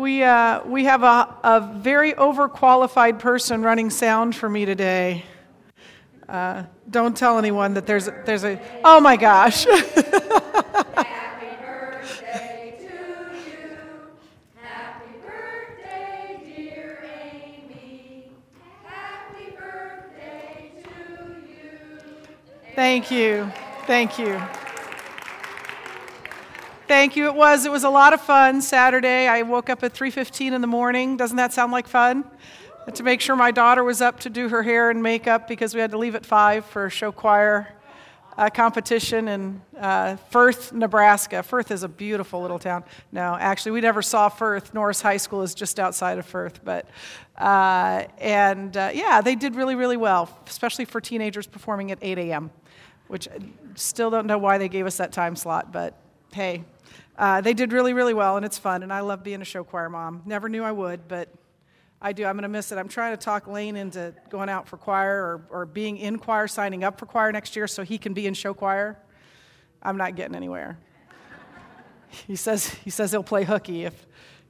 We, uh, we have a, a very overqualified person running sound for me today. Uh, don't tell anyone that there's, there's a, oh my gosh. Happy birthday to you. Happy birthday, dear Amy. Happy birthday to you Thank you. Thank you. Thank you. It was. It was a lot of fun Saturday. I woke up at 3:15 in the morning. Doesn't that sound like fun? to make sure my daughter was up to do her hair and makeup because we had to leave at five for show choir uh, competition in uh, Firth, Nebraska. Firth is a beautiful little town. No, actually, we never saw Firth. Norris High School is just outside of Firth, but uh, and uh, yeah, they did really, really well, especially for teenagers performing at 8 a.m., which I still don't know why they gave us that time slot, but hey, uh, they did really, really well, and it's fun, and I love being a show choir mom. Never knew I would, but I do. I'm going to miss it. I'm trying to talk Lane into going out for choir or, or being in choir, signing up for choir next year so he can be in show choir. I'm not getting anywhere. he says he says he'll play hooky if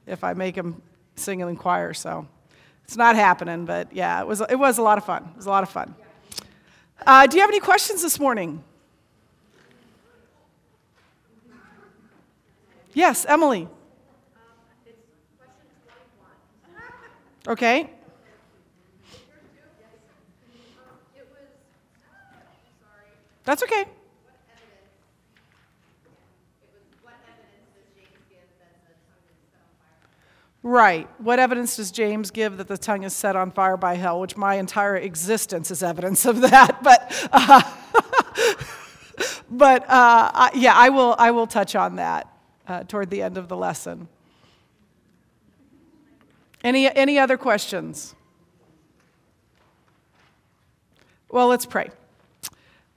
if I make him sing in choir. So it's not happening. But yeah, it was it was a lot of fun. It was a lot of fun. Uh, do you have any questions this morning? Yes, Emily. Okay. That's okay. Right. What evidence does James give that the tongue is set on fire by hell? Which my entire existence is evidence of that. But, uh, but uh, yeah, I will, I will touch on that uh, toward the end of the lesson. Any, any other questions? Well, let's pray.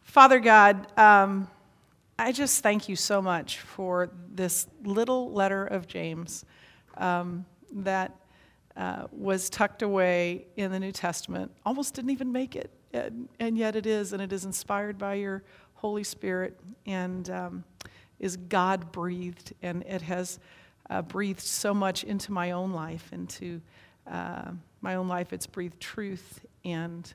Father God, um, I just thank you so much for this little letter of James um, that uh, was tucked away in the New Testament, almost didn't even make it, and, and yet it is, and it is inspired by your Holy Spirit and um, is God breathed, and it has uh, breathed so much into my own life, into uh, my own life. It's breathed truth and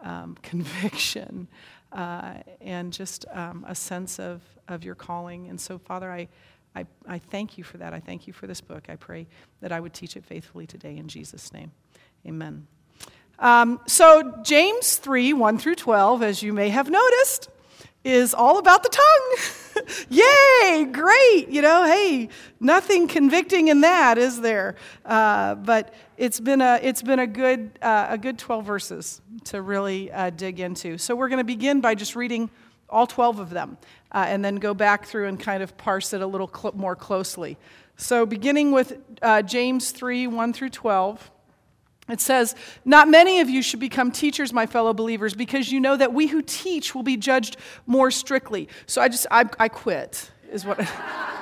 um, conviction uh, and just um, a sense of, of your calling. And so, Father, I, I, I thank you for that. I thank you for this book. I pray that I would teach it faithfully today in Jesus' name. Amen. Um, so, James 3 1 through 12, as you may have noticed, is all about the tongue. Yay, great. You know, hey, nothing convicting in that, is there? Uh, but it's been a, it's been a, good, uh, a good 12 verses to really uh, dig into. So we're going to begin by just reading all 12 of them uh, and then go back through and kind of parse it a little cl- more closely. So beginning with uh, James 3 1 through 12. It says, Not many of you should become teachers, my fellow believers, because you know that we who teach will be judged more strictly. So I just, I, I quit, is what.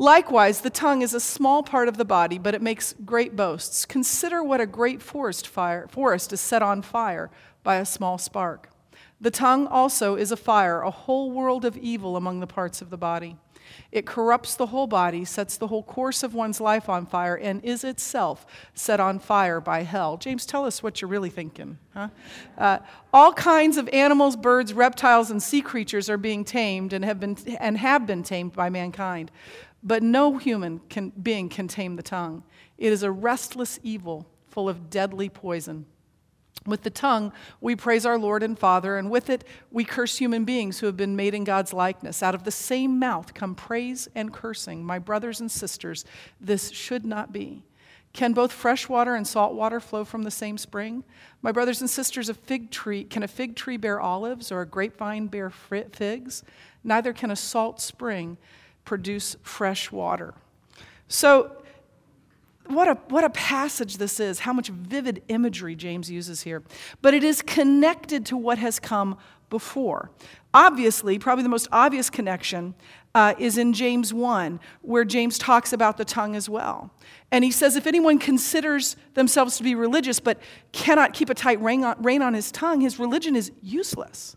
Likewise, the tongue is a small part of the body, but it makes great boasts. Consider what a great forest, fire, forest is set on fire by a small spark. The tongue also is a fire, a whole world of evil among the parts of the body. It corrupts the whole body, sets the whole course of one's life on fire, and is itself set on fire by hell. James, tell us what you're really thinking. Huh? Uh, all kinds of animals, birds, reptiles, and sea creatures are being tamed and have been, and have been tamed by mankind. But no human can, being can tame the tongue. It is a restless evil full of deadly poison. With the tongue, we praise our Lord and Father, and with it, we curse human beings who have been made in God's likeness. Out of the same mouth come praise and cursing. My brothers and sisters, this should not be. Can both fresh water and salt water flow from the same spring? My brothers and sisters, a fig tree, can a fig tree bear olives or a grapevine bear figs? Neither can a salt spring produce fresh water. So, what a, what a passage this is, how much vivid imagery James uses here. But it is connected to what has come before. Obviously, probably the most obvious connection uh, is in James 1, where James talks about the tongue as well. And he says, if anyone considers themselves to be religious but cannot keep a tight rein on, rein on his tongue, his religion is useless.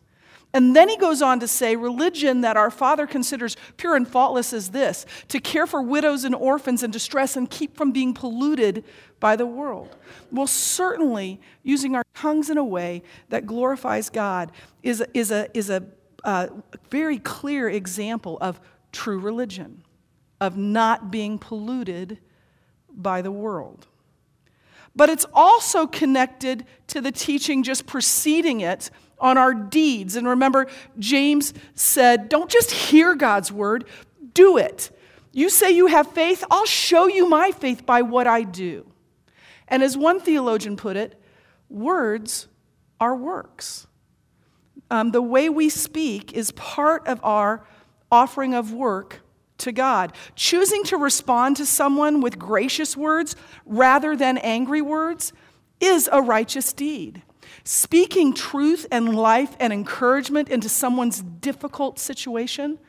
And then he goes on to say, religion that our Father considers pure and faultless is this to care for widows and orphans in distress and keep from being polluted by the world. Well, certainly, using our tongues in a way that glorifies God is, is a, is a uh, very clear example of true religion, of not being polluted by the world. But it's also connected to the teaching just preceding it on our deeds. And remember, James said, Don't just hear God's word, do it. You say you have faith, I'll show you my faith by what I do. And as one theologian put it, words are works. Um, the way we speak is part of our offering of work to God. Choosing to respond to someone with gracious words rather than angry words is a righteous deed. Speaking truth and life and encouragement into someone's difficult situation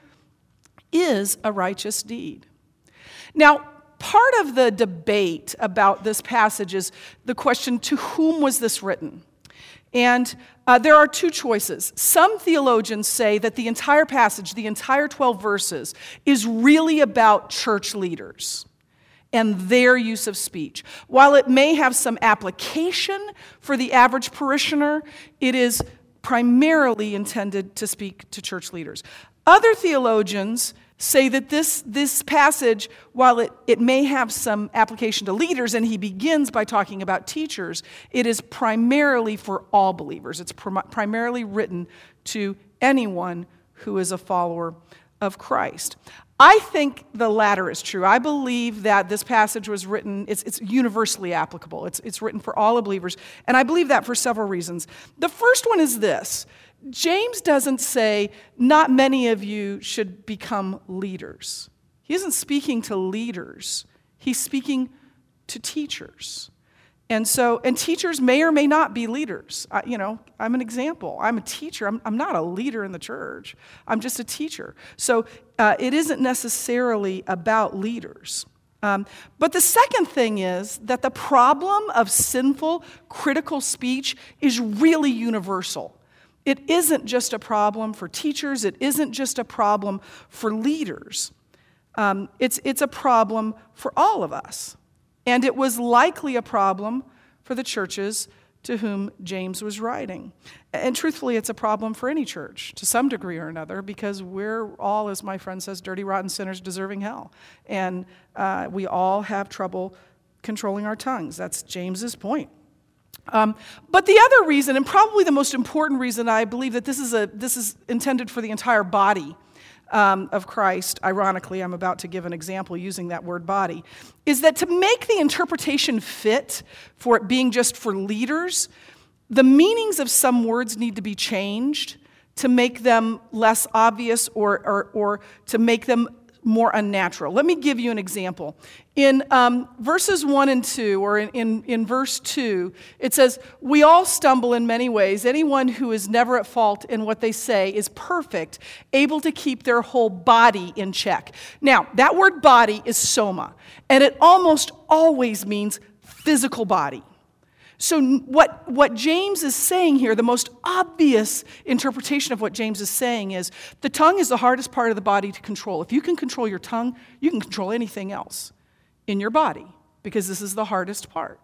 is a righteous deed. Now, part of the debate about this passage is the question to whom was this written? And uh, there are two choices. Some theologians say that the entire passage, the entire 12 verses, is really about church leaders and their use of speech. While it may have some application for the average parishioner, it is primarily intended to speak to church leaders. Other theologians say that this, this passage, while it, it may have some application to leaders, and he begins by talking about teachers, it is primarily for all believers. It's prim- primarily written to anyone who is a follower of Christ. I think the latter is true. I believe that this passage was written, it's, it's universally applicable. It's, it's written for all believers. And I believe that for several reasons. The first one is this James doesn't say, not many of you should become leaders. He isn't speaking to leaders, he's speaking to teachers. And so, and teachers may or may not be leaders. I, you know, I'm an example. I'm a teacher. I'm, I'm not a leader in the church. I'm just a teacher. So uh, it isn't necessarily about leaders. Um, but the second thing is that the problem of sinful, critical speech is really universal. It isn't just a problem for teachers, it isn't just a problem for leaders. Um, it's, it's a problem for all of us. And it was likely a problem for the churches to whom James was writing. And truthfully, it's a problem for any church to some degree or another because we're all, as my friend says, dirty, rotten sinners deserving hell. And uh, we all have trouble controlling our tongues. That's James's point. Um, but the other reason, and probably the most important reason, I believe that this is, a, this is intended for the entire body um, of Christ, ironically, I'm about to give an example using that word body, is that to make the interpretation fit for it being just for leaders, the meanings of some words need to be changed to make them less obvious or, or, or to make them more unnatural. Let me give you an example. In um, verses 1 and 2, or in, in, in verse 2, it says, We all stumble in many ways. Anyone who is never at fault in what they say is perfect, able to keep their whole body in check. Now, that word body is soma, and it almost always means physical body. So, what, what James is saying here, the most obvious interpretation of what James is saying is the tongue is the hardest part of the body to control. If you can control your tongue, you can control anything else in your body because this is the hardest part.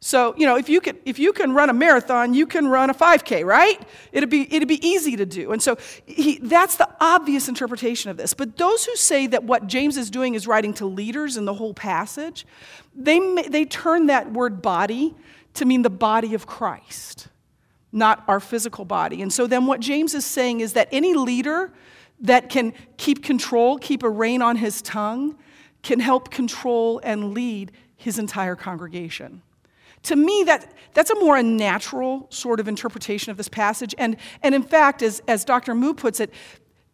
So, you know, if you can, if you can run a marathon, you can run a 5K, right? It'd be, it'd be easy to do. And so he, that's the obvious interpretation of this. But those who say that what James is doing is writing to leaders in the whole passage, they, they turn that word body to mean the body of Christ, not our physical body. And so then what James is saying is that any leader that can keep control, keep a rein on his tongue, can help control and lead his entire congregation. To me, that, that's a more unnatural sort of interpretation of this passage. And, and in fact, as, as Dr. Moo puts it,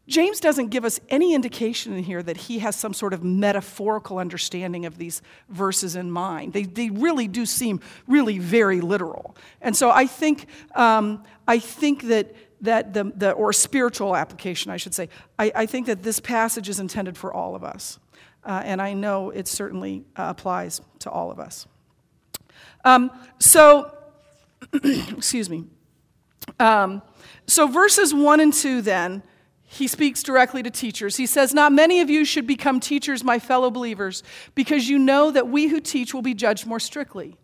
James doesn't give us any indication in here that he has some sort of metaphorical understanding of these verses in mind. They, they really do seem really very literal. And so I think, um, I think that, that the, the, or spiritual application, I should say, I, I think that this passage is intended for all of us. Uh, and I know it certainly uh, applies to all of us. Um, so, excuse me. Um, so verses 1 and 2 then he speaks directly to teachers. He says, Not many of you should become teachers, my fellow believers, because you know that we who teach will be judged more strictly.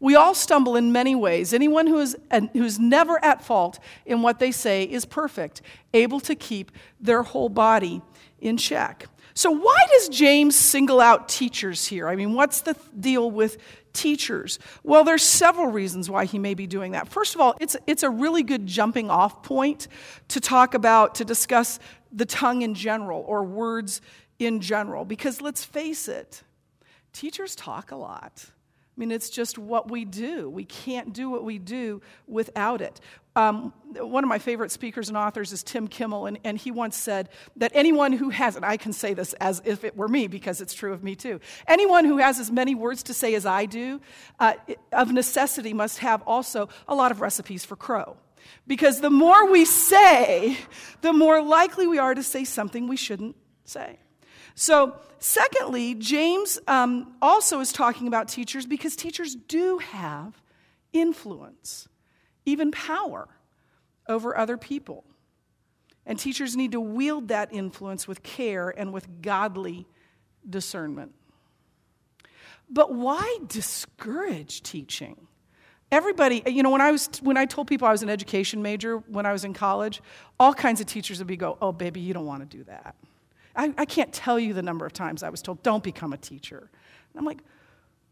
We all stumble in many ways. Anyone who is, who's never at fault in what they say is perfect, able to keep their whole body in check. So, why does James single out teachers here? I mean, what's the deal with teachers? Well, there's several reasons why he may be doing that. First of all, it's, it's a really good jumping off point to talk about, to discuss the tongue in general or words in general. Because let's face it, teachers talk a lot. I mean, it's just what we do. We can't do what we do without it. Um, one of my favorite speakers and authors is Tim Kimmel, and, and he once said that anyone who has, and I can say this as if it were me because it's true of me too, anyone who has as many words to say as I do, uh, of necessity must have also a lot of recipes for crow. Because the more we say, the more likely we are to say something we shouldn't say. So, secondly, James um, also is talking about teachers because teachers do have influence, even power, over other people. And teachers need to wield that influence with care and with godly discernment. But why discourage teaching? Everybody, you know, when I was when I told people I was an education major when I was in college, all kinds of teachers would be go, "Oh, baby, you don't want to do that." I, I can't tell you the number of times I was told, don't become a teacher. And I'm like,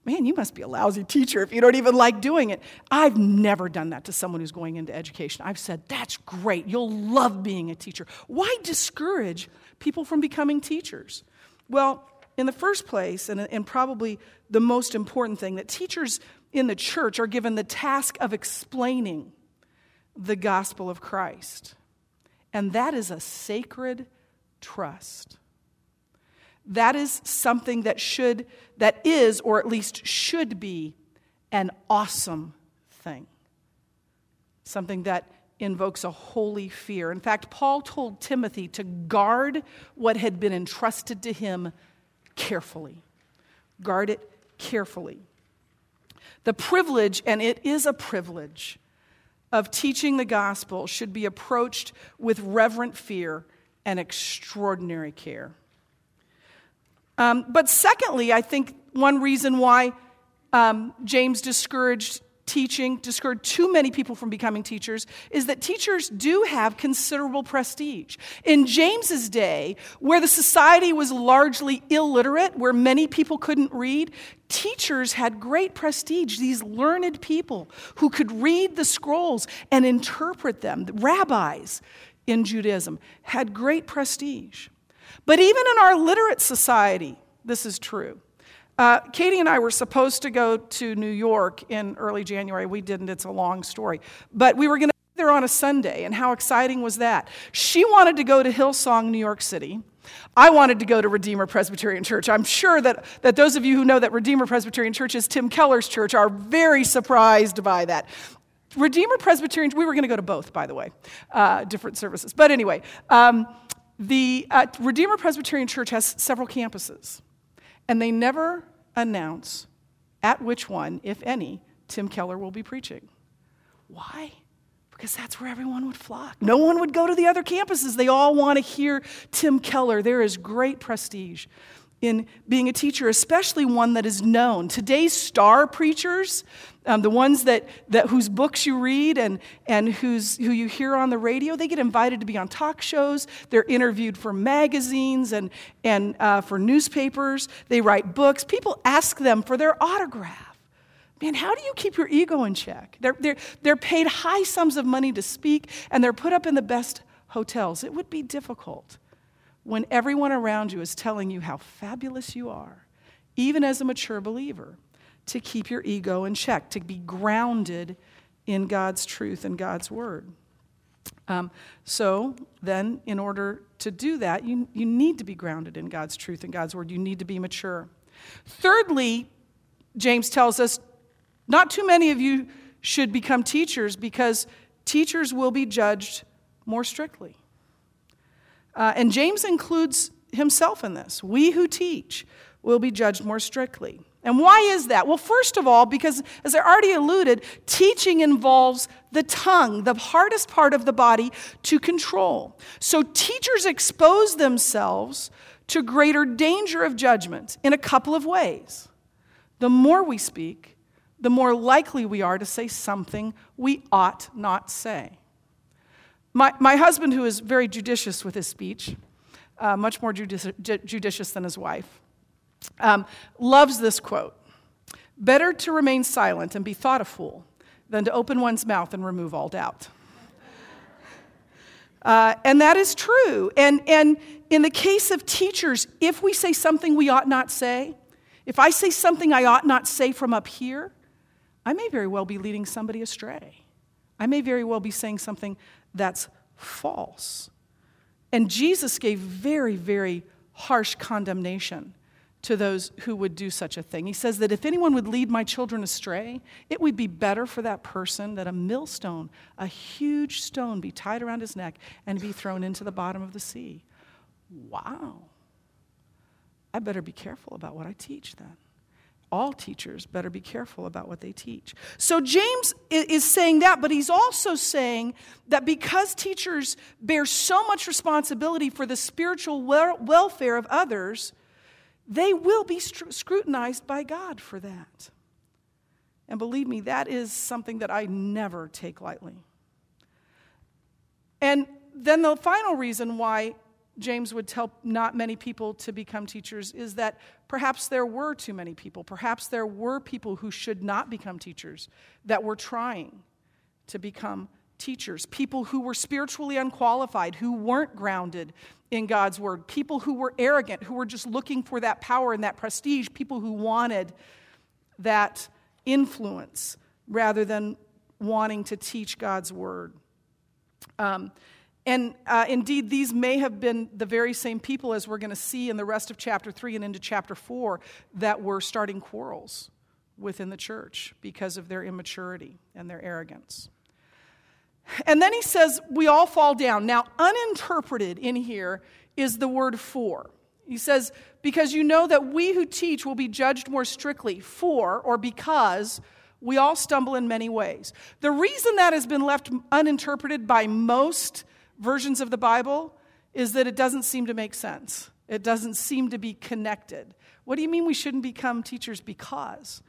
man, you must be a lousy teacher if you don't even like doing it. I've never done that to someone who's going into education. I've said, that's great. You'll love being a teacher. Why discourage people from becoming teachers? Well, in the first place, and, and probably the most important thing, that teachers in the church are given the task of explaining the gospel of Christ. And that is a sacred trust. That is something that should, that is, or at least should be, an awesome thing. Something that invokes a holy fear. In fact, Paul told Timothy to guard what had been entrusted to him carefully. Guard it carefully. The privilege, and it is a privilege, of teaching the gospel should be approached with reverent fear and extraordinary care. Um, but secondly, I think one reason why um, James discouraged teaching, discouraged too many people from becoming teachers, is that teachers do have considerable prestige. In James's day, where the society was largely illiterate, where many people couldn't read, teachers had great prestige. These learned people who could read the scrolls and interpret them, the rabbis in Judaism, had great prestige. But even in our literate society, this is true. Uh, Katie and I were supposed to go to New York in early January. We didn't, it's a long story. But we were going to be there on a Sunday, and how exciting was that? She wanted to go to Hillsong, New York City. I wanted to go to Redeemer Presbyterian Church. I'm sure that, that those of you who know that Redeemer Presbyterian Church is Tim Keller's church are very surprised by that. Redeemer Presbyterian, we were going to go to both, by the way, uh, different services. But anyway, um, the uh, Redeemer Presbyterian Church has several campuses, and they never announce at which one, if any, Tim Keller will be preaching. Why? Because that's where everyone would flock. No one would go to the other campuses. They all want to hear Tim Keller. There is great prestige in being a teacher, especially one that is known. Today's star preachers, um, the ones that, that whose books you read and, and whose, who you hear on the radio, they get invited to be on talk shows. They're interviewed for magazines and, and uh, for newspapers. They write books. People ask them for their autograph. Man, how do you keep your ego in check? They're, they're, they're paid high sums of money to speak, and they're put up in the best hotels. It would be difficult when everyone around you is telling you how fabulous you are, even as a mature believer, to keep your ego in check, to be grounded in God's truth and God's word. Um, so then, in order to do that, you, you need to be grounded in God's truth and God's word. You need to be mature. Thirdly, James tells us not too many of you should become teachers because teachers will be judged more strictly. Uh, and James includes himself in this. We who teach will be judged more strictly. And why is that? Well, first of all, because as I already alluded, teaching involves the tongue, the hardest part of the body to control. So teachers expose themselves to greater danger of judgment in a couple of ways. The more we speak, the more likely we are to say something we ought not say. My, my husband, who is very judicious with his speech, uh, much more judici- judicious than his wife, um, loves this quote Better to remain silent and be thought a fool than to open one's mouth and remove all doubt. Uh, and that is true. And, and in the case of teachers, if we say something we ought not say, if I say something I ought not say from up here, I may very well be leading somebody astray. I may very well be saying something that's false. And Jesus gave very, very harsh condemnation to those who would do such a thing. He says that if anyone would lead my children astray, it would be better for that person that a millstone, a huge stone, be tied around his neck and be thrown into the bottom of the sea. Wow. I better be careful about what I teach then. All teachers better be careful about what they teach. So James is saying that, but he's also saying that because teachers bear so much responsibility for the spiritual welfare of others, they will be scrutinized by God for that. And believe me, that is something that I never take lightly. And then the final reason why James would tell not many people to become teachers is that perhaps there were too many people. Perhaps there were people who should not become teachers that were trying to become teachers, people who were spiritually unqualified, who weren't grounded in God's word, people who were arrogant, who were just looking for that power and that prestige, people who wanted that influence rather than wanting to teach God's word. Um, and uh, indeed, these may have been the very same people, as we're going to see in the rest of chapter 3 and into chapter 4, that were starting quarrels within the church because of their immaturity and their arrogance. And then he says, We all fall down. Now, uninterpreted in here is the word for. He says, Because you know that we who teach will be judged more strictly, for or because we all stumble in many ways. The reason that has been left uninterpreted by most versions of the Bible is that it doesn't seem to make sense. It doesn't seem to be connected. What do you mean we shouldn't become teachers because?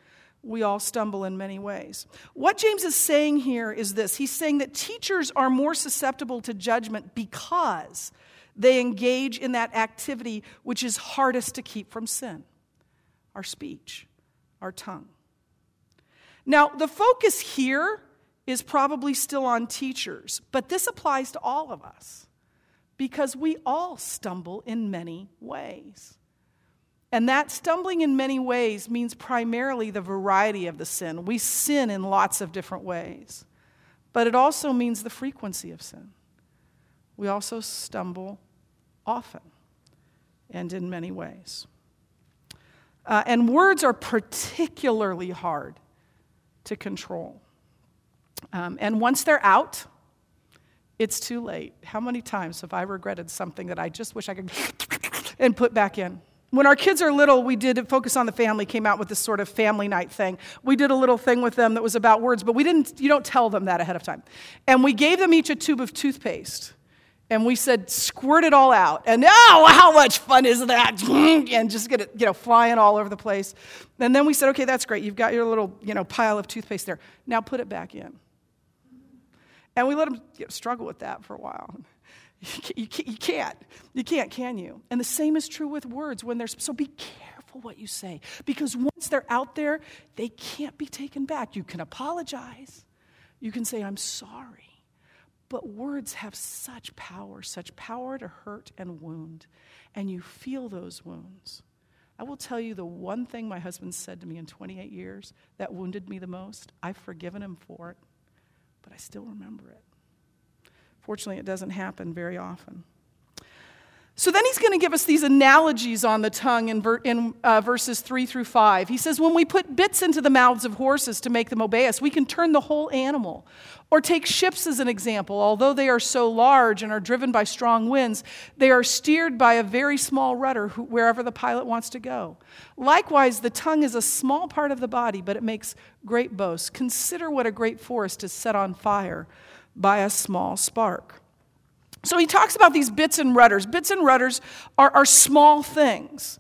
we all stumble in many ways. What James is saying here is this He's saying that teachers are more susceptible to judgment because they engage in that activity which is hardest to keep from sin our speech, our tongue. Now, the focus here is probably still on teachers, but this applies to all of us because we all stumble in many ways. And that stumbling in many ways means primarily the variety of the sin. We sin in lots of different ways, but it also means the frequency of sin. We also stumble often and in many ways. Uh, and words are particularly hard to control. Um, and once they're out, it's too late. How many times have I regretted something that I just wish I could and put back in? When our kids are little, we did Focus on the Family came out with this sort of family night thing. We did a little thing with them that was about words, but we didn't, you don't tell them that ahead of time. And we gave them each a tube of toothpaste. And we said, squirt it all out. And oh, how much fun is that? And just get it, you know, flying all over the place. And then we said, okay, that's great. You've got your little, you know, pile of toothpaste there. Now put it back in. And we let them you know, struggle with that for a while. You can't. You can't, can you? And the same is true with words when there's so be careful what you say because once they're out there, they can't be taken back. You can apologize. You can say I'm sorry. But words have such power, such power to hurt and wound, and you feel those wounds. I will tell you the one thing my husband said to me in 28 years that wounded me the most. I've forgiven him for it, but I still remember it. Fortunately, it doesn't happen very often. So then he's going to give us these analogies on the tongue in, ver- in uh, verses 3 through 5. He says, When we put bits into the mouths of horses to make them obey us, we can turn the whole animal. Or take ships as an example. Although they are so large and are driven by strong winds, they are steered by a very small rudder wherever the pilot wants to go. Likewise, the tongue is a small part of the body, but it makes great boasts. Consider what a great forest is set on fire by a small spark. So he talks about these bits and rudders. Bits and rudders are, are small things.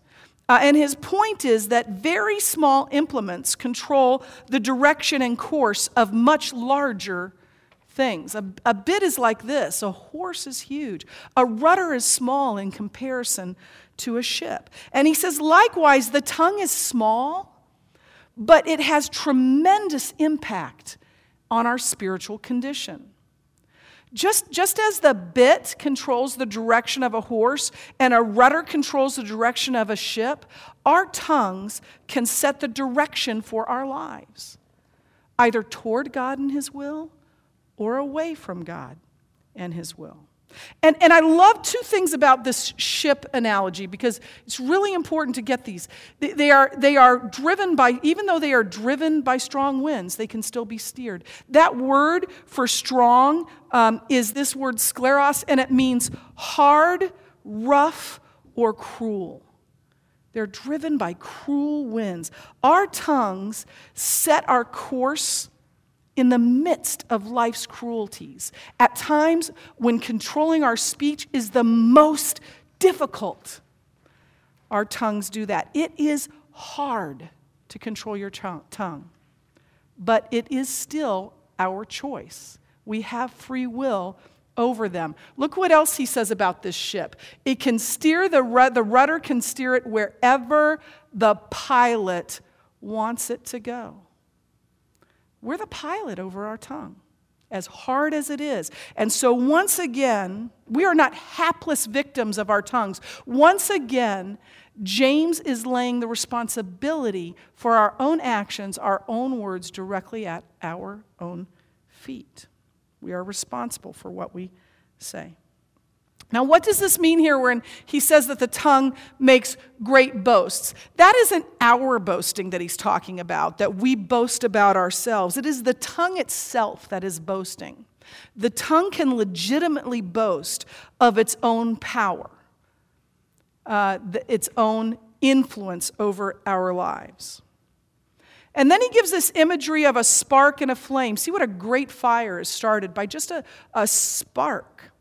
Uh, and his point is that very small implements control the direction and course of much larger things. A, a bit is like this a horse is huge, a rudder is small in comparison to a ship. And he says, likewise, the tongue is small, but it has tremendous impact on our spiritual condition. Just, just as the bit controls the direction of a horse and a rudder controls the direction of a ship, our tongues can set the direction for our lives, either toward God and His will or away from God and His will. And, and I love two things about this ship analogy because it's really important to get these. They, they, are, they are driven by, even though they are driven by strong winds, they can still be steered. That word for strong um, is this word scleros, and it means hard, rough, or cruel. They're driven by cruel winds. Our tongues set our course in the midst of life's cruelties, at times when controlling our speech is the most difficult, our tongues do that. It is hard to control your tongue, but it is still our choice. We have free will over them. Look what else he says about this ship. It can steer the, the rudder can steer it wherever the pilot wants it to go. We're the pilot over our tongue, as hard as it is. And so, once again, we are not hapless victims of our tongues. Once again, James is laying the responsibility for our own actions, our own words, directly at our own feet. We are responsible for what we say. Now, what does this mean here when he says that the tongue makes great boasts? That isn't our boasting that he's talking about, that we boast about ourselves. It is the tongue itself that is boasting. The tongue can legitimately boast of its own power, uh, the, its own influence over our lives. And then he gives this imagery of a spark and a flame. See what a great fire is started by just a, a spark.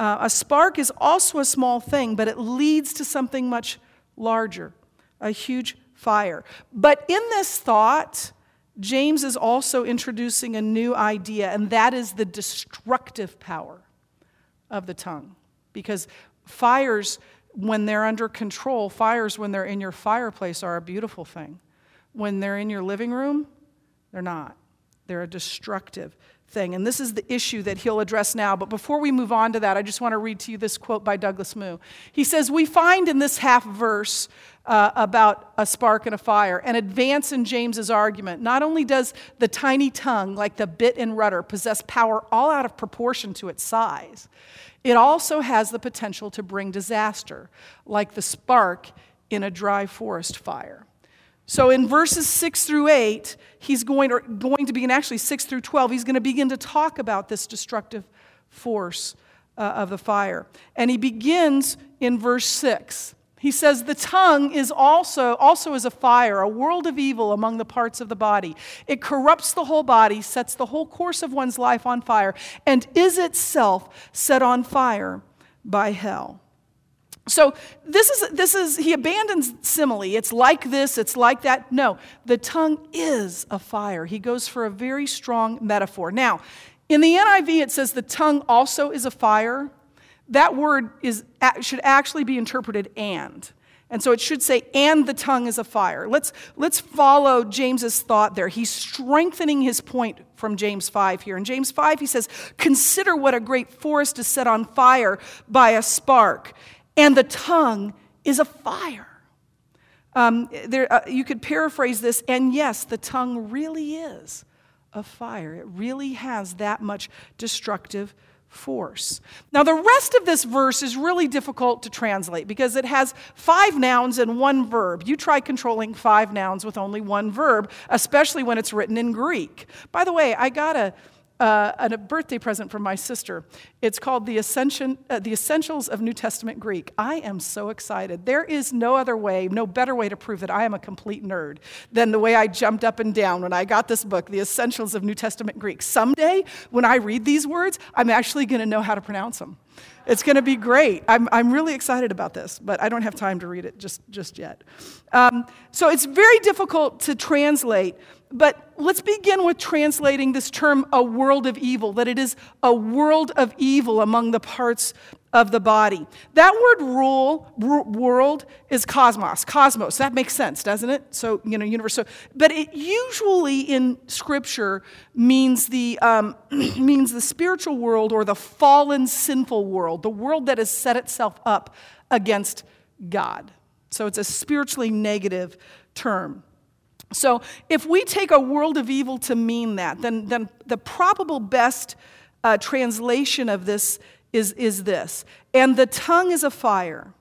Uh, a spark is also a small thing, but it leads to something much larger, a huge fire. But in this thought, James is also introducing a new idea, and that is the destructive power of the tongue. Because fires, when they're under control, fires, when they're in your fireplace, are a beautiful thing. When they're in your living room, they're not. They're a destructive thing. And this is the issue that he'll address now. But before we move on to that, I just want to read to you this quote by Douglas Moo. He says, We find in this half verse uh, about a spark and a fire an advance in James's argument. Not only does the tiny tongue, like the bit and rudder, possess power all out of proportion to its size, it also has the potential to bring disaster, like the spark in a dry forest fire. So in verses 6 through 8, he's going, or going to begin, actually 6 through 12, he's going to begin to talk about this destructive force uh, of the fire. And he begins in verse 6. He says, The tongue is also, also is a fire, a world of evil among the parts of the body. It corrupts the whole body, sets the whole course of one's life on fire, and is itself set on fire by hell. So this is this is he abandons simile. It's like this, it's like that. No, the tongue is a fire. He goes for a very strong metaphor. Now, in the NIV it says the tongue also is a fire. That word is should actually be interpreted and. And so it should say, and the tongue is a fire. Let's, let's follow James's thought there. He's strengthening his point from James 5 here. In James 5, he says, Consider what a great forest is set on fire by a spark and the tongue is a fire. Um, there, uh, you could paraphrase this, and yes, the tongue really is a fire. It really has that much destructive force. Now, the rest of this verse is really difficult to translate because it has five nouns and one verb. You try controlling five nouns with only one verb, especially when it's written in Greek. By the way, I got a uh, a birthday present from my sister. It's called the, Ascension, uh, the Essentials of New Testament Greek. I am so excited. There is no other way, no better way to prove that I am a complete nerd than the way I jumped up and down when I got this book, The Essentials of New Testament Greek. Someday, when I read these words, I'm actually going to know how to pronounce them. It's going to be great. I'm, I'm really excited about this, but I don't have time to read it just, just yet. Um, so it's very difficult to translate but let's begin with translating this term, a world of evil, that it is a world of evil among the parts of the body. That word rule, world is cosmos, cosmos. That makes sense, doesn't it? So, you know, universe. So, but it usually in scripture means the, um, means the spiritual world or the fallen, sinful world, the world that has set itself up against God. So it's a spiritually negative term. So, if we take a world of evil to mean that, then, then the probable best uh, translation of this is, is this. And the tongue is a fire.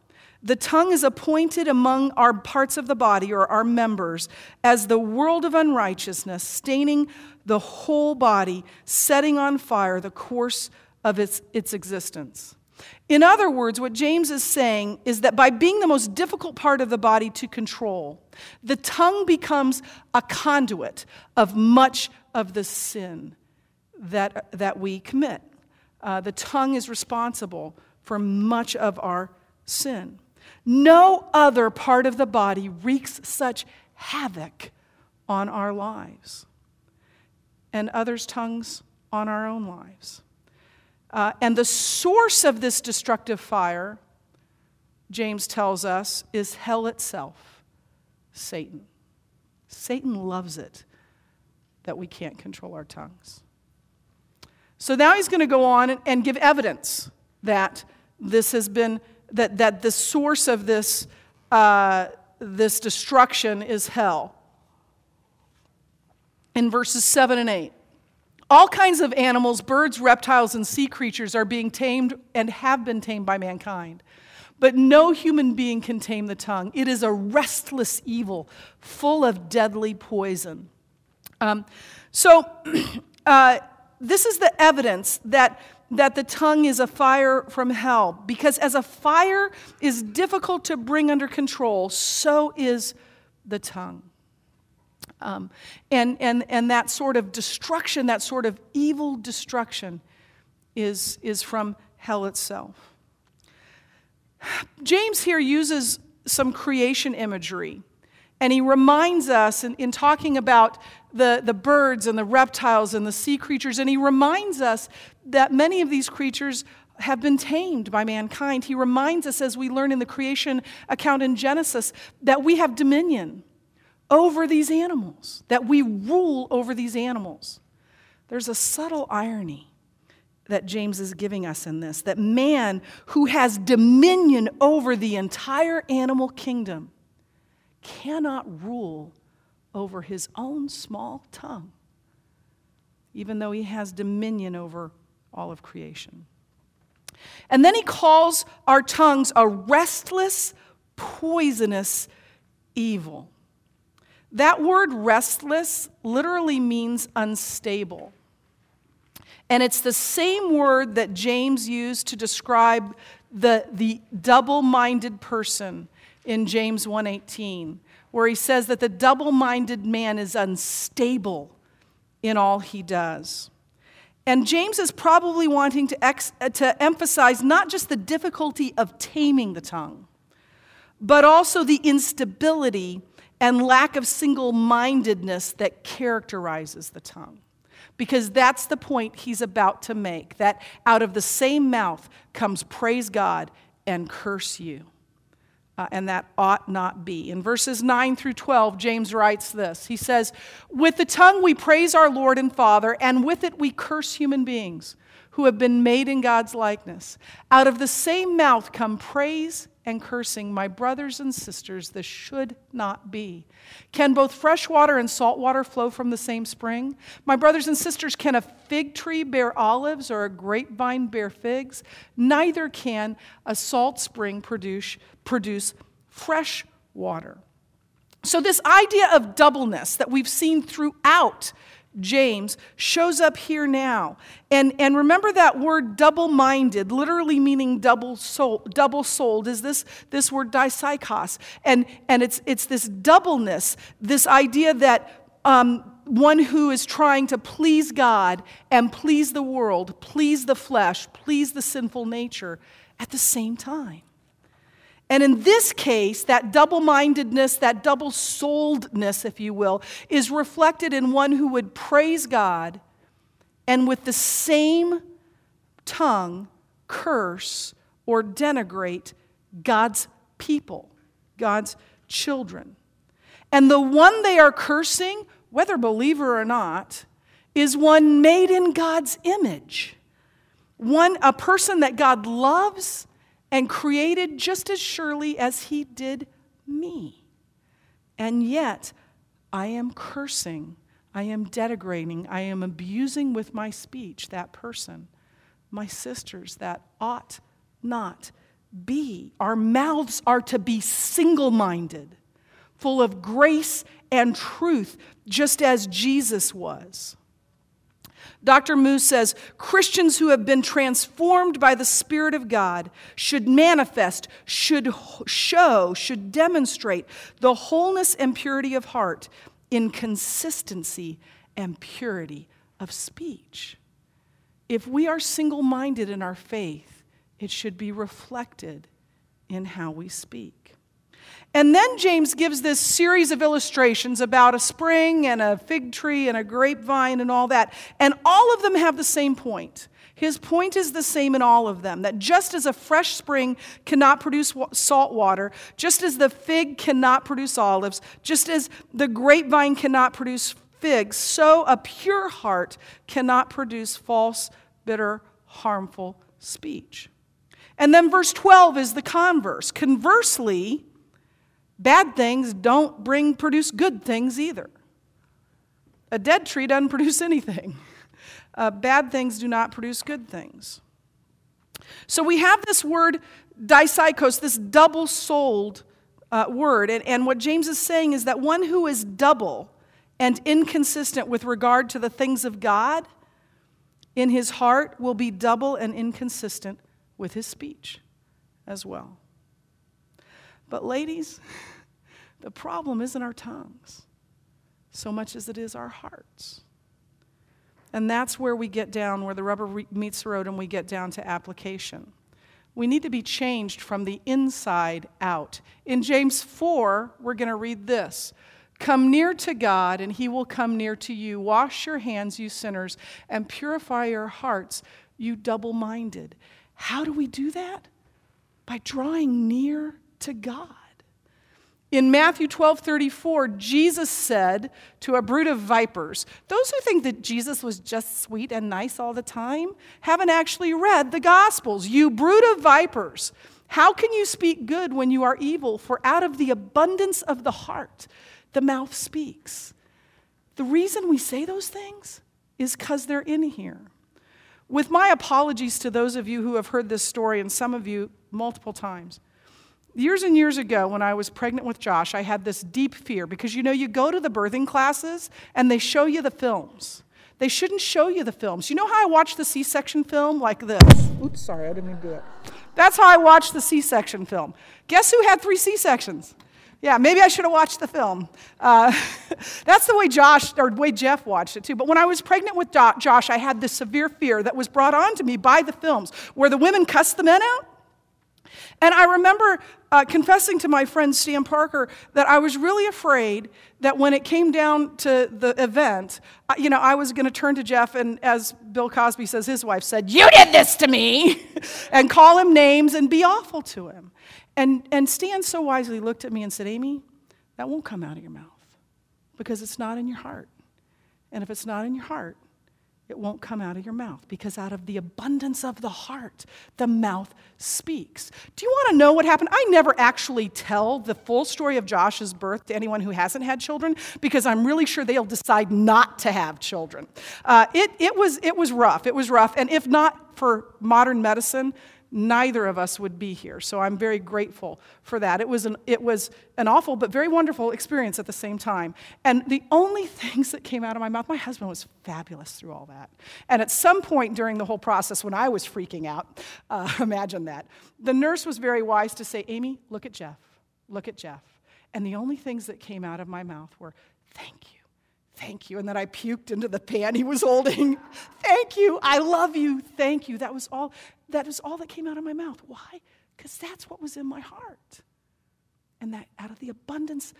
The tongue is appointed among our parts of the body or our members as the world of unrighteousness, staining the whole body, setting on fire the course of its, its existence. In other words, what James is saying is that by being the most difficult part of the body to control, the tongue becomes a conduit of much of the sin that, that we commit. Uh, the tongue is responsible for much of our sin. No other part of the body wreaks such havoc on our lives and others' tongues on our own lives. Uh, and the source of this destructive fire, James tells us, is hell itself Satan. Satan loves it that we can't control our tongues. So now he's going to go on and, and give evidence that this has been, that, that the source of this, uh, this destruction is hell. In verses 7 and 8. All kinds of animals, birds, reptiles, and sea creatures are being tamed and have been tamed by mankind. But no human being can tame the tongue. It is a restless evil, full of deadly poison. Um, so, uh, this is the evidence that, that the tongue is a fire from hell. Because as a fire is difficult to bring under control, so is the tongue. Um, and, and, and that sort of destruction, that sort of evil destruction, is, is from hell itself. James here uses some creation imagery, and he reminds us in, in talking about the, the birds and the reptiles and the sea creatures, and he reminds us that many of these creatures have been tamed by mankind. He reminds us, as we learn in the creation account in Genesis, that we have dominion over these animals, that we rule over these animals. There's a subtle irony that James is giving us in this that man who has dominion over the entire animal kingdom cannot rule over his own small tongue, even though he has dominion over all of creation. And then he calls our tongues a restless, poisonous evil. That word restless literally means unstable. And it's the same word that James used to describe the, the double-minded person in James 1:18, where he says that the double-minded man is unstable in all he does. And James is probably wanting to, ex, uh, to emphasize not just the difficulty of taming the tongue, but also the instability and lack of single mindedness that characterizes the tongue. Because that's the point he's about to make that out of the same mouth comes praise God and curse you. Uh, and that ought not be. In verses 9 through 12, James writes this He says, With the tongue we praise our Lord and Father, and with it we curse human beings who have been made in God's likeness. Out of the same mouth come praise and cursing. My brothers and sisters, this should not be. Can both fresh water and salt water flow from the same spring? My brothers and sisters, can a fig tree bear olives or a grapevine bear figs? Neither can a salt spring produce, produce fresh water. So, this idea of doubleness that we've seen throughout James shows up here now. And, and remember that word double minded, literally meaning double souled, double souled is this, this word dipsychos. And, and it's, it's this doubleness, this idea that um, one who is trying to please God and please the world, please the flesh, please the sinful nature at the same time. And in this case, that double mindedness, that double souledness, if you will, is reflected in one who would praise God and with the same tongue curse or denigrate God's people, God's children. And the one they are cursing, whether believer or not, is one made in God's image. One, a person that God loves and created just as surely as He did me. And yet, I am cursing, I am denigrating, I am abusing with my speech that person, my sisters, that ought not be. Our mouths are to be single minded, full of grace and truth, just as Jesus was. Dr. Moo says Christians who have been transformed by the Spirit of God should manifest, should show, should demonstrate the wholeness and purity of heart in consistency and purity of speech. If we are single minded in our faith, it should be reflected in how we speak. And then James gives this series of illustrations about a spring and a fig tree and a grapevine and all that. And all of them have the same point. His point is the same in all of them that just as a fresh spring cannot produce salt water, just as the fig cannot produce olives, just as the grapevine cannot produce figs, so a pure heart cannot produce false, bitter, harmful speech. And then verse 12 is the converse. Conversely, Bad things don't bring produce good things either. A dead tree doesn't produce anything. Uh, bad things do not produce good things. So we have this word dipsychos, this double souled uh, word. And, and what James is saying is that one who is double and inconsistent with regard to the things of God in his heart will be double and inconsistent with his speech as well. But, ladies, the problem isn't our tongues so much as it is our hearts. And that's where we get down, where the rubber meets the road, and we get down to application. We need to be changed from the inside out. In James 4, we're going to read this Come near to God, and he will come near to you. Wash your hands, you sinners, and purify your hearts, you double minded. How do we do that? By drawing near to God. In Matthew 12 34, Jesus said to a brood of vipers, Those who think that Jesus was just sweet and nice all the time haven't actually read the Gospels. You brood of vipers, how can you speak good when you are evil? For out of the abundance of the heart, the mouth speaks. The reason we say those things is because they're in here. With my apologies to those of you who have heard this story, and some of you multiple times. Years and years ago, when I was pregnant with Josh, I had this deep fear because you know, you go to the birthing classes and they show you the films. They shouldn't show you the films. You know how I watch the C section film? Like this. Oops, sorry, I didn't mean to do it. That's how I watched the C section film. Guess who had three C sections? Yeah, maybe I should have watched the film. Uh, that's the way Josh, or way Jeff watched it too. But when I was pregnant with Josh, I had this severe fear that was brought on to me by the films where the women cussed the men out. And I remember uh, confessing to my friend Stan Parker that I was really afraid that when it came down to the event, uh, you know, I was going to turn to Jeff and, as Bill Cosby says, his wife said, You did this to me, and call him names and be awful to him. And, and Stan so wisely looked at me and said, Amy, that won't come out of your mouth because it's not in your heart. And if it's not in your heart, it won't come out of your mouth because out of the abundance of the heart, the mouth speaks. Do you want to know what happened? I never actually tell the full story of Josh's birth to anyone who hasn't had children because I'm really sure they'll decide not to have children. Uh, it, it, was, it was rough. It was rough. And if not for modern medicine, neither of us would be here. So I'm very grateful for that. It was an, it was an awful but very wonderful experience at the same time. And the only things that came out of my mouth, my husband was fabulous through all that. And at some point during the whole process, when I was freaking out, uh, imagine that, the nurse was very wise to say, Amy, look at Jeff. Look at Jeff. And the only things that came out of my mouth were, thank you. Thank you. And then I puked into the pan he was holding. Thank you. I love you. Thank you. That was all that was all that came out of my mouth. Why? Because that's what was in my heart. And that out of the abundance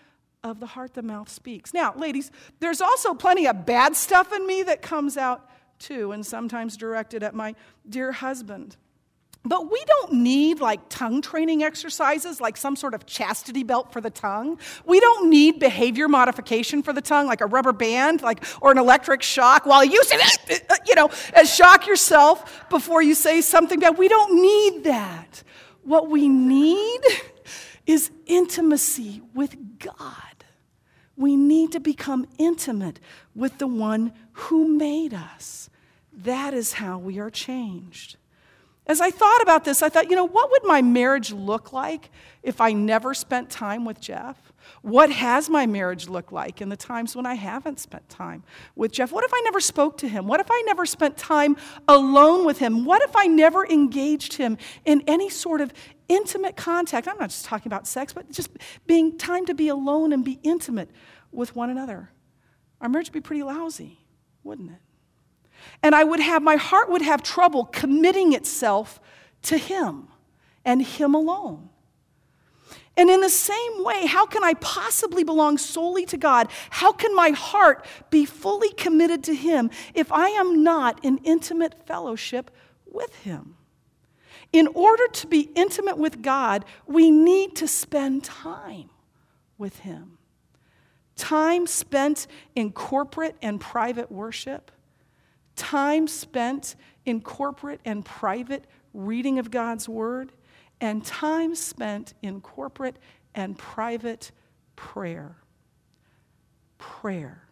of the heart, the mouth speaks. Now, ladies, there's also plenty of bad stuff in me that comes out too, and sometimes directed at my dear husband. But we don't need like tongue training exercises, like some sort of chastity belt for the tongue. We don't need behavior modification for the tongue, like a rubber band, like or an electric shock. While you say, you know, shock yourself before you say something bad. We don't need that. What we need is intimacy with God. We need to become intimate with the one who made us. That is how we are changed. As I thought about this, I thought, you know, what would my marriage look like if I never spent time with Jeff? What has my marriage looked like in the times when I haven't spent time with Jeff? What if I never spoke to him? What if I never spent time alone with him? What if I never engaged him in any sort of intimate contact? I'm not just talking about sex, but just being time to be alone and be intimate with one another. Our marriage would be pretty lousy, wouldn't it? And I would have, my heart would have trouble committing itself to Him and Him alone. And in the same way, how can I possibly belong solely to God? How can my heart be fully committed to Him if I am not in intimate fellowship with Him? In order to be intimate with God, we need to spend time with Him. Time spent in corporate and private worship time spent in corporate and private reading of God's Word, and time spent in corporate and private prayer. Prayer.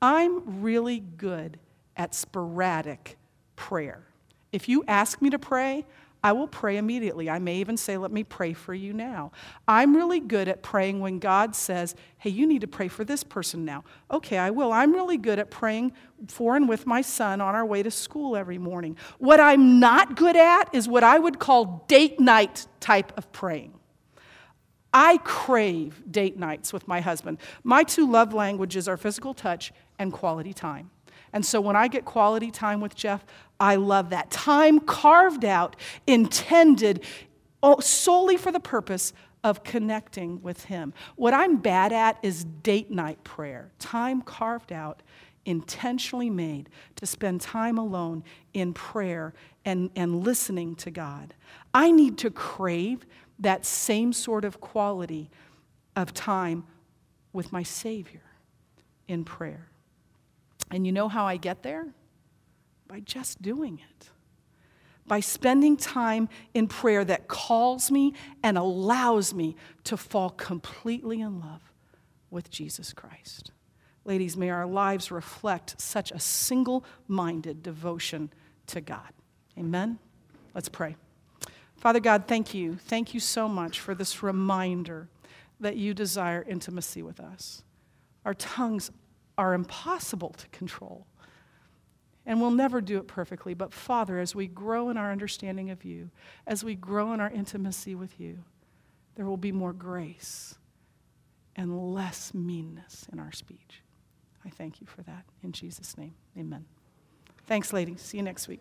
I'm really good at sporadic prayer. If you ask me to pray, I will pray immediately. I may even say, Let me pray for you now. I'm really good at praying when God says, Hey, you need to pray for this person now. Okay, I will. I'm really good at praying for and with my son on our way to school every morning. What I'm not good at is what I would call date night type of praying. I crave date nights with my husband. My two love languages are physical touch and quality time. And so when I get quality time with Jeff, I love that. Time carved out, intended solely for the purpose of connecting with Him. What I'm bad at is date night prayer, time carved out, intentionally made to spend time alone in prayer and, and listening to God. I need to crave that same sort of quality of time with my Savior in prayer. And you know how I get there? By just doing it. By spending time in prayer that calls me and allows me to fall completely in love with Jesus Christ. Ladies, may our lives reflect such a single minded devotion to God. Amen? Let's pray. Father God, thank you. Thank you so much for this reminder that you desire intimacy with us. Our tongues are impossible to control. And we'll never do it perfectly. But Father, as we grow in our understanding of you, as we grow in our intimacy with you, there will be more grace and less meanness in our speech. I thank you for that. In Jesus' name, amen. Thanks, ladies. See you next week.